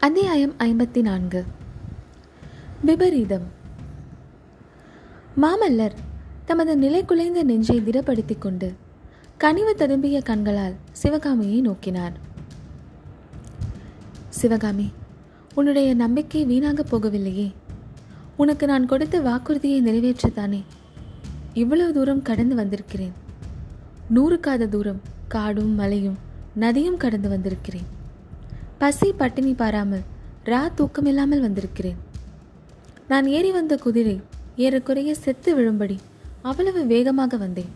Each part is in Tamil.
அத்தியாயம் ஐம்பத்தி நான்கு விபரீதம். மாமல்லர் தமது நிலை குலைந்த நெஞ்சை திடப்படுத்திக் கொண்டு கனிவு ததும்பிய கண்களால் சிவகாமியை நோக்கினார். சிவகாமி உன்னுடைய நம்பிக்கை வீணாகப் போகவில்லையே. உனக்கு நான் கொடுத்த வாக்குறுதியை நிறைவேற்றத்தானே. இவ்வளவு தூரம் கடந்து வந்திருக்கிறேன். நூறுக்காத தூரம் காடும் மலையும் நதியும் கடந்து வந்திருக்கிறேன். பசி பட்டினி பாராமல் ரா தூக்கமில்லாமல் வந்திருக்கிறேன். நான் ஏறி வந்த குதிரை ஏறக்குறைய செத்து விழும்படி அவ்வளவு வேகமாக வந்தேன்.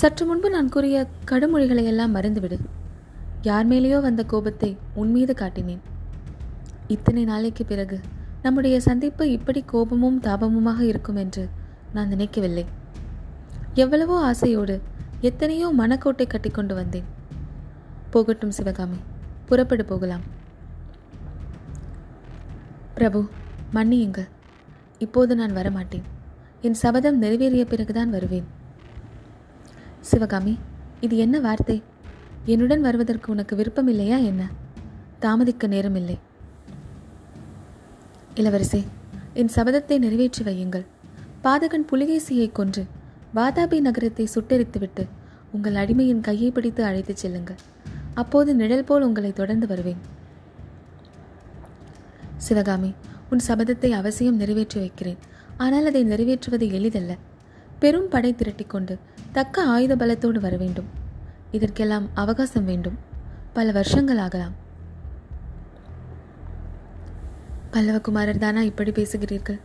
சற்று முன்பு நான் கூறிய கடுமொழிகளை எல்லாம் மறந்துவிடு. யார் மேலேயோ வந்த கோபத்தை உன்மீது காட்டினேன். இத்தனை நாளைக்கு பிறகு நம்முடைய சந்திப்பு இப்படி கோபமும் தாபமுமாக இருக்கும் என்று நான் நினைக்கவில்லை. எவ்வளவோ ஆசையோடு எத்தனையோ மனக்கோட்டை கட்டிக்கொண்டு வந்தேன். போகட்டும் சிவகாமி. புறப்படு போகலாம். பிரபு மன்னியுங்கள். இப்போது நான் வரமாட்டேன். என் சபதம் நிறைவேறிய பிறகுதான் வருவேன். சிவகாமி இது என்ன வார்த்தை? என்னுடன் வருவதற்கு உனக்கு விருப்பம் இல்லையா என்ன? தாமதிக்க நேரமில்லை. இளவரசே என் சபதத்தை நிறைவேற்றி வையுங்கள். பாதகன் புலிகேசியை கொன்று வாதாபி நகரத்தை சுட்டெரித்துவிட்டு உங்கள் அடிமையின் கையை பிடித்து அழைத்துச் செல்லுங்கள். அப்போது நிழல் போல் உங்களை தொடர்ந்து வருவேன். சிவகாமி உன் சபதத்தை அவசியம் நிறைவேற்றி வைக்கிறேன். ஆனால் அதை நிறைவேற்றுவது எளிதல்ல. பெரும் படை திரட்டிக்கொண்டு தக்க ஆயுத பலத்தோடு வர வேண்டும். இதற்கெல்லாம் அவகாசம் வேண்டும். பல வருஷங்கள் ஆகலாம். பல்லவகுமாரர் தானா இப்படி பேசுகிறீர்கள்?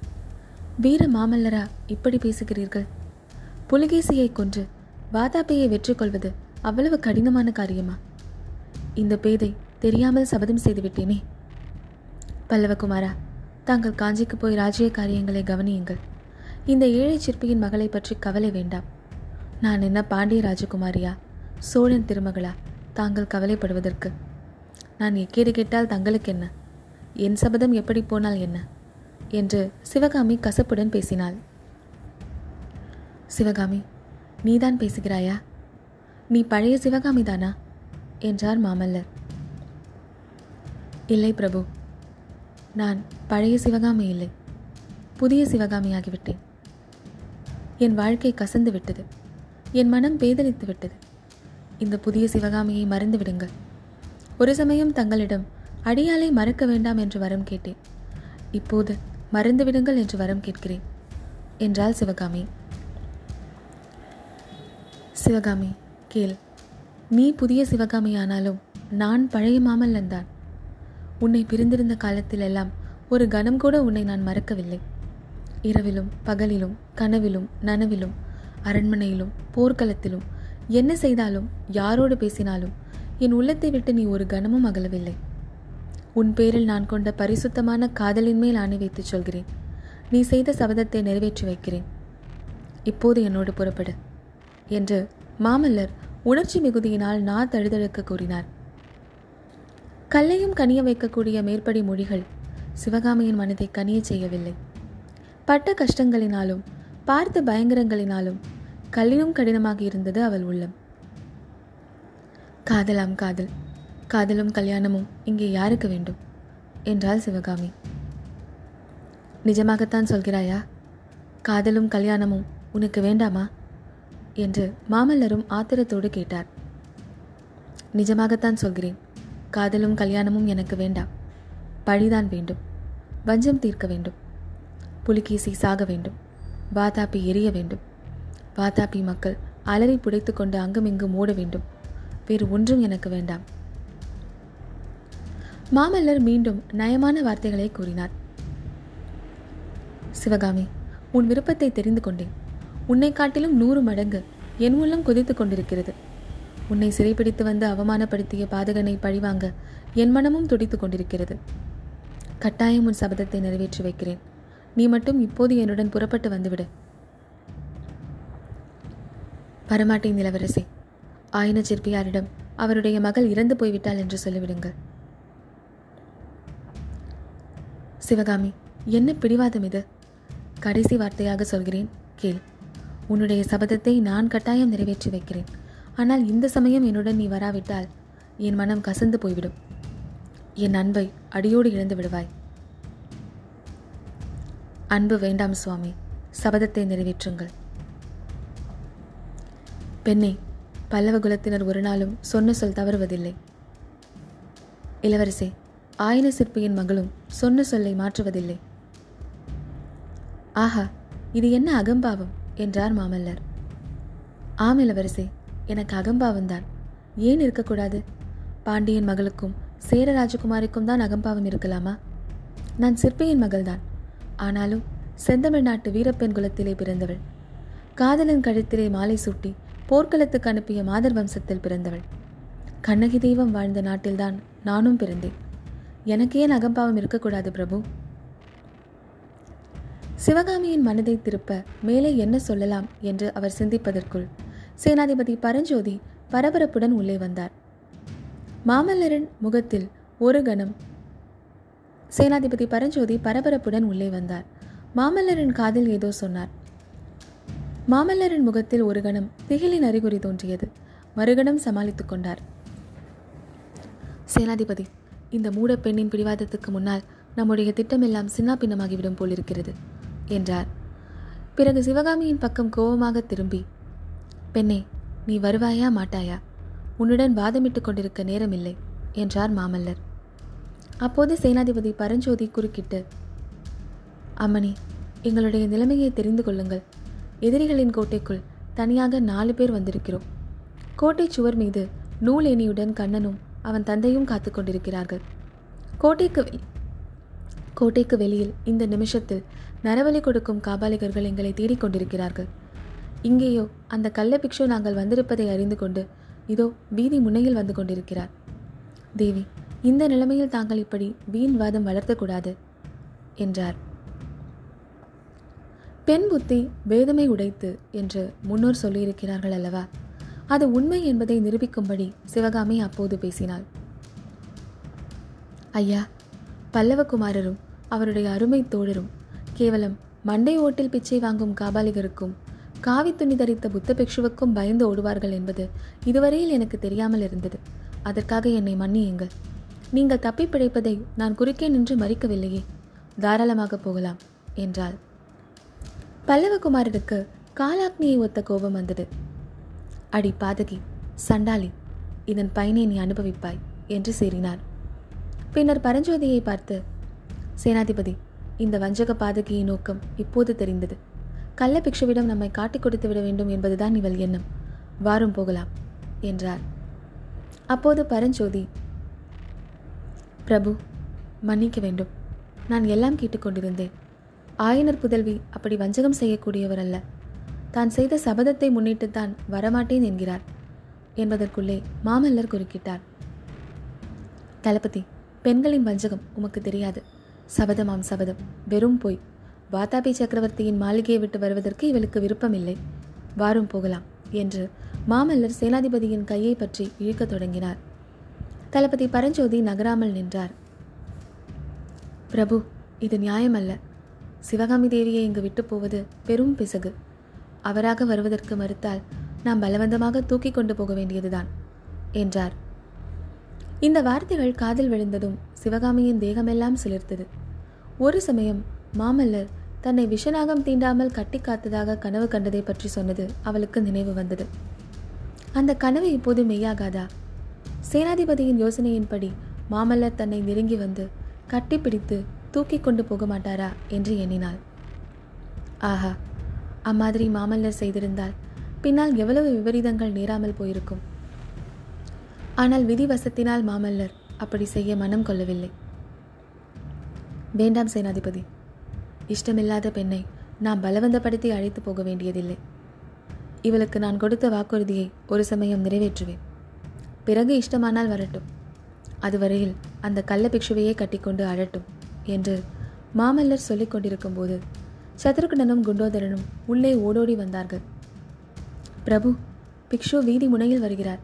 வீர மாமல்லரா இப்படி பேசுகிறீர்கள்? புலிகேசியை கொன்று வாதாபியை வெற்றி கொள்வது அவ்வளவு கடினமான காரியமா? இந்த பேதை தெரியாமல் சபதம் செய்துவிட்டேனே பல்லவகுமாரா தாங்கள் காஞ்சிக்கு போய் ராஜ்ய காரியங்களை கவனியுங்கள். இந்த ஏழை சிற்பியின் மகளை பற்றி கவலை வேண்டாம். நான் என்ன பாண்டிய ராஜகுமாரியா சோழன் திருமகளா தாங்கள் கவலைப்படுவதற்கு? நான் எக்கேடு கேட்டால் தங்களுக்கு என்ன? என் சபதம் எப்படி போனால் என்ன? என்று சிவகாமி கசப்புடன் பேசினாள். சிவகாமி நீதான் பேசுகிறாயா? நீ பழைய சிவகாமி தானா என்றார் மாமல்லர். இல்லை பிரபு நான் பழைய சிவகாமி இல்லை. புதிய சிவகாமியாகிவிட்டேன் என் வாழ்க்கை கசந்து விட்டது. என் மனம் வேதனித்து விட்டது. இந்த புதிய சிவகாமியை மறந்து விடுங்கள். ஒரு சமயம் தங்களிடம் அடியாலை மறக்க வேண்டாம் என்று வரம் கேட்டேன். இப்போது மறந்து விடுங்கள் என்று வரம் கேட்கிறேன் என்றாள் சிவகாமி. சிவகாமி கேள். நீ புதிய சிவகாமியானாலும் நான் பழைய மாமல்லன் தான் உன்னை பிரிந்திருந்த காலத்திலெல்லாம் ஒரு கணம் கூட உன்னை நான் மறக்கவில்லை. இரவிலும் பகலிலும் கனவிலும் நனவிலும் அரண்மனையிலும் போர்க்களத்திலும் என்ன செய்தாலும் யாரோடு பேசினாலும் என் உள்ளத்தை விட்டு நீ ஒரு கணமும் அகலவில்லை. உன் பேரில் நான் கொண்ட பரிசுத்தமான காதலின் மேல் ஆணை வைத்துச் சொல்கிறேன். நீ செய்த சபதத்தை நிறைவேற்றி வைக்கிறேன். இப்போது என்னோடு புறப்படு என்று மாமல்லர் உணர்ச்சி மிகுதியினால் நா தழுதழுக்க கூறினார். கல்லையும் கனிய வைக்கக்கூடிய மேற்படி மொழிகள் சிவகாமியின் மனதை கனிய செய்யவில்லை. பட்ட கஷ்டங்களினாலும் பார்த்த பயங்கரங்களினாலும் கல்லினும் கடினமாக இருந்தது அவள் உள்ளம். காதலாம் காதல் காதலும் கல்யாணமும் இங்கே யாருக்கு வேண்டும்? என்றாள் சிவகாமி. நிஜமாகத்தான் சொல்கிறாயா? காதலும் கல்யாணமும் உனக்கு வேண்டாமா? என்று மாமல்லரும் ஆத்திரத்தோடு கேட்டார். நிஜமாகத்தான் சொல்கிறேன். காதலும் கல்யாணமும் எனக்கு வேண்டாம். பழிதான் வேண்டும். வஞ்சம் தீர்க்க வேண்டும். புலிகேசி சாக வேண்டும். வாதாப்பி எரிய வேண்டும். வாதாப்பி மக்கள் அலறி புடைத்து கொண்டு அங்குமிங்கு மூட வேண்டும். வேறு ஒன்றும் எனக்கு வேண்டாம். மாமல்லர் மீண்டும் நயமான வார்த்தைகளை கூறினார். சிவகாமி உன் விருப்பத்தை தெரிந்து கொண்டேன். உன்னை காட்டிலும் நூறு மடங்கு என் உள்ளம் கொதித்துக் கொண்டிருக்கிறது. உன்னை சிறைப்பிடித்து வந்து அவமானப்படுத்திய பாதகனை பழிவாங்க என் மனமும் துடித்துக் கொண்டிருக்கிறது. கட்டாயம் உன் சபதத்தை நிறைவேற்றி வைக்கிறேன். நீ மட்டும் இப்போது என்னுடன் புறப்பட்டு வந்துவிடு. வரமாட்டேன் நிலவரசி ஆயன சிற்பியாரிடம் அவருடைய மகள் இறந்து போய்விட்டாள் என்று சொல்லிவிடுங்கள். சிவகாமி என்ன பிடிவாதம் இது? கடைசி வார்த்தையாக சொல்கிறேன் கேள். உன்னுடைய சபதத்தை நான் கட்டாயம் நிறைவேற்றி வைக்கிறேன். ஆனால் இந்த சமயம் என்னுடன் நீ வராவிட்டால் என் மனம் கசந்து போய்விடும். என் அன்பை அடியோடு இழந்து விடுவாய். அன்பு வேண்டாம் சுவாமி சபதத்தை நிறைவேற்றுங்கள். பெண்ணே பல்லவ குலத்தினர் ஒரு நாளும் சொன்ன சொல் தவறுவதில்லை. இளவரசே ஆயன சிற்பியின் மகளும் சொன்ன சொல்லை மாற்றுவதில்லை. ஆஹா இது என்ன அகம்பாவம்? என்றார் மாமல்லர். ஆம் இளவரசே எனக்கு அகம்பாவம்தான் ஏன் இருக்கக்கூடாது? பாண்டியன் மகளுக்கும் சேர ராஜகுமாரிக்கும் தான் அகம்பாவம் இருக்கலாமா? நான் சிற்பியின் மகள்தான். ஆனாலும் செந்தமிழ் நாட்டு வீரப்பெண் குலத்திலே பிறந்தவள். காதலன் கழுத்திலே மாலை சூட்டி போர்க்களத்துக்கு அனுப்பிய மாதர் வம்சத்தில் பிறந்தவள். கண்ணகி தெய்வம் வாழ்ந்த நாட்டில்தான் நானும் பிறந்தேன். எனக்கு ஏன் அகம்பாவம் இருக்கக்கூடாது பிரபு. சிவகாமியின் மனதை திருப்ப மேலே என்ன சொல்லலாம் என்று அவர் சிந்திப்பதற்குள் சேனாதிபதி பரஞ்சோதி பரபரப்புடன் உள்ளே வந்தார். மாமல்லரின் முகத்தில் ஒரு கணம் சேனாதிபதி பரஞ்சோதி பரபரப்புடன் உள்ளே வந்தார். மாமல்லரின் காதில் ஏதோ சொன்னார். மாமல்லரின் முகத்தில் ஒரு கணம் திகிலின் அறிகுறி தோன்றியது. மறுகணம் சமாளித்துக் கொண்டார். சேனாதிபதி இந்த மூட பெண்ணின் பிடிவாதத்துக்கு முன்னால் நம்முடைய திட்டமெல்லாம் சின்னா பின்னமாகிவிடும் போலிருக்கிறது. என்றார். பிறகு சிவகாமியின் பக்கம் கோபமாக திரும்பி பெண்ணே நீ வருவாயா மாட்டாயா? உன்னுடன் வாதமிட்டுக் கொண்டிருக்க நேரமில்லை என்றார் மாமல்லர். அப்போது சேனாதிபதி பரஞ்சோதி குறுக்கிட்டு அம்மணி எங்களுடைய நிலைமையை தெரிந்து கொள்ளுங்கள். எதிரிகளின் கோட்டைக்குள் தனியாக நாலு பேர் வந்திருக்கிறோம். கோட்டை சுவர் மீது நூலேணியுடன் கண்ணனும் அவன் தந்தையும் காத்து கொண்டிருக்கிறார்கள். கோட்டைக்கு கோட்டைக்கு வெளியில் இந்த நிமிஷத்தில் நரவழி கொடுக்கும் காபாலிகர்கள் எங்களை தேடிக்கொண்டிருக்கிறார்கள் இங்கேயோ அந்த கள்ள பிக்ஷு நாங்கள் வந்திருப்பதை அறிந்து கொண்டு இதோ வீதி முனையில் வந்து கொண்டிருக்கிறார். தேவி இந்த நிலைமையில் தாங்கள் இப்படி வீண் வாதம் வளர்த்தக்கூடாது என்றார். பெண் புத்தி வேதமை உடைத்து என்று முன்னோர் சொல்லியிருக்கிறார்கள் அல்லவா? அது உண்மை என்பதை நிரூபிக்கும்படி சிவகாமி அப்போது பேசினாள். ஐயா பல்லவகுமாரரும் அவருடைய அருமை தோழரும் கேவலம் மண்டை ஓட்டில் பிச்சை வாங்கும் காபாலிகருக்கும் காவி துணி தரித்த புத்த பிக்ஷுவுக்கும் பயந்து ஓடுவார்கள் என்பது இதுவரையில் எனக்கு தெரியாமல் இருந்தது. அதற்காக என்னை மன்னியுங்கள். நீங்கள் தப்பி பிழைப்பதை நான் குறுக்கே நின்று மறிக்கவில்லையே. தாராளமாக போகலாம் என்றாள். பல்லவகுமாரருக்கு காலாக்னியை ஒத்த கோபம் வந்தது. அடி பாதகி சண்டாளி இதன் பயனை நீ அனுபவிப்பாய் என்று சீறினார் பின்னர் பரஞ்சோதியை பார்த்து சேனாதிபதி இந்த வஞ்சக பாதகியின் நோக்கம் இப்போது தெரிந்தது. கள்ள பிக்ஷுவிடம் நம்மை காட்டிக் கொடுத்து விட வேண்டும் என்பதுதான் இவள் எண்ணம். வாரும் போகலாம் என்றார். அப்போது பரஞ்சோதி பிரபு மன்னிக்க வேண்டும். நான் எல்லாம் கேட்டுக்கொண்டிருந்தேன் ஆயனர் புதல்வி அப்படி வஞ்சகம் செய்யக்கூடியவர் அல்ல. தான் செய்த சபதத்தை முன்னிட்டுத்தான் வரமாட்டேன் என்கிறார். என்பதற்குள்ளே மாமல்லர் குறுக்கிட்டார். தளபதி பெண்களின் வஞ்சகம் உமக்கு தெரியாது. சபதமாம் சபதம். வெறும் போய். வாதாபி சக்கரவர்த்தியின் மாளிகையை விட்டு வருவதற்கு இவளுக்கு விருப்பமில்லை. வாரும் போகலாம் என்று மாமல்லர் சேனாதிபதியின் கையை பற்றி இழுக்கத் தொடங்கினார். தளபதி பரஞ்சோதி நகராமல் நின்றார். பிரபு இது நியாயமல்ல. சிவகாமி தேவியை இங்கு விட்டு போவது பெரும் பிசகு. அவராக வருவதற்கு மறுத்தால் நாம் பலவந்தமாக தூக்கி கொண்டு போக வேண்டியதுதான் என்றார். இந்த வார்த்தைகள் காதில் விழுந்ததும் சிவகாமியின் தேகமெல்லாம் சிலிர்த்தது. ஒரு சமயம் மாமல்லர் தன்னை விஷநாகம் தீண்டாமல் கட்டி காத்ததாக கனவு கண்டதை பற்றி சொன்னது அவளுக்கு நினைவு வந்தது. அந்த கனவு இப்போது மெய்யாகாதா? சேனாதிபதியின் யோசனையின்படி மாமல்லர் தன்னை நெருங்கி வந்து கட்டிப்பிடித்து தூக்கி கொண்டு போக மாட்டாரா என்று எண்ணினாள். ஆஹா அம்மாதிரி மாமல்லர் செய்திருந்தால் பின்னால் எவ்வளவு விபரீதங்கள் நேராமல் போயிருக்கும். ஆனால் விதிவசத்தினால் மாமல்லர் அப்படி செய்ய மனம் கொள்ளவில்லை. வேண்டாம் சேனாதிபதி. இஷ்டமில்லாத பெண்ணை நான் பலவந்தப்படுத்தி அழைத்து போக வேண்டியதில்லை. இவளுக்கு நான் கொடுத்த வாக்குறுதியை ஒரு சமயம் நிறைவேற்றுவேன். பிறகு இஷ்டமானால் வரட்டும். அதுவரையில் அந்த கள்ள பிக்ஷுவையே கட்டிக்கொண்டு அழட்டும் என்று மாமல்லர் சொல்லிக் கொண்டிருக்கும் போது சத்ருகுணனும் குண்டோதரனும் உள்ளே ஓடோடி வந்தார்கள். பிரபு பிக்ஷு வீதி முனையில் வருகிறார்.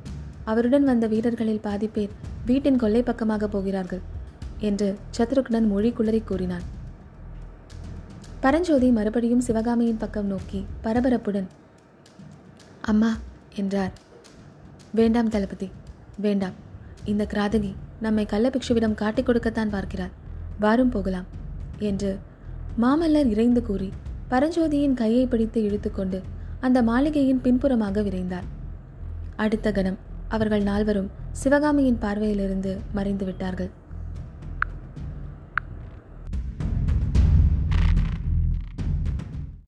அவருடன் வந்த வீரர்களில் பாதி பேர் வீட்டின் கொல்லை பக்கமாக போகிறார்கள் என்று சத்ருக்னன் மொழி குளறி கூறினான். பரஞ்சோதி மறுபடியும் சிவகாமியின் பக்கம் நோக்கி பரபரப்புடன் அம்மா என்றார். வேண்டாம் தளபதி வேண்டாம். இந்த கிராதகி நம்மை கள்ளபிக்ஷுவிடம் காட்டிக் கொடுக்கத்தான் பார்க்கிறார் வாரும் போகலாம் என்று மாமல்லர் இறைந்து கூறி பரஞ்சோதியின் கையை பிடித்து இழுத்துக்கொண்டு அந்த மாளிகையின் பின்புறமாக விரைந்தார். அடுத்த கணம் அவர்கள் நால்வரும் சிவகாமியின் பார்வையிலிருந்து மறைந்து விட்டார்கள்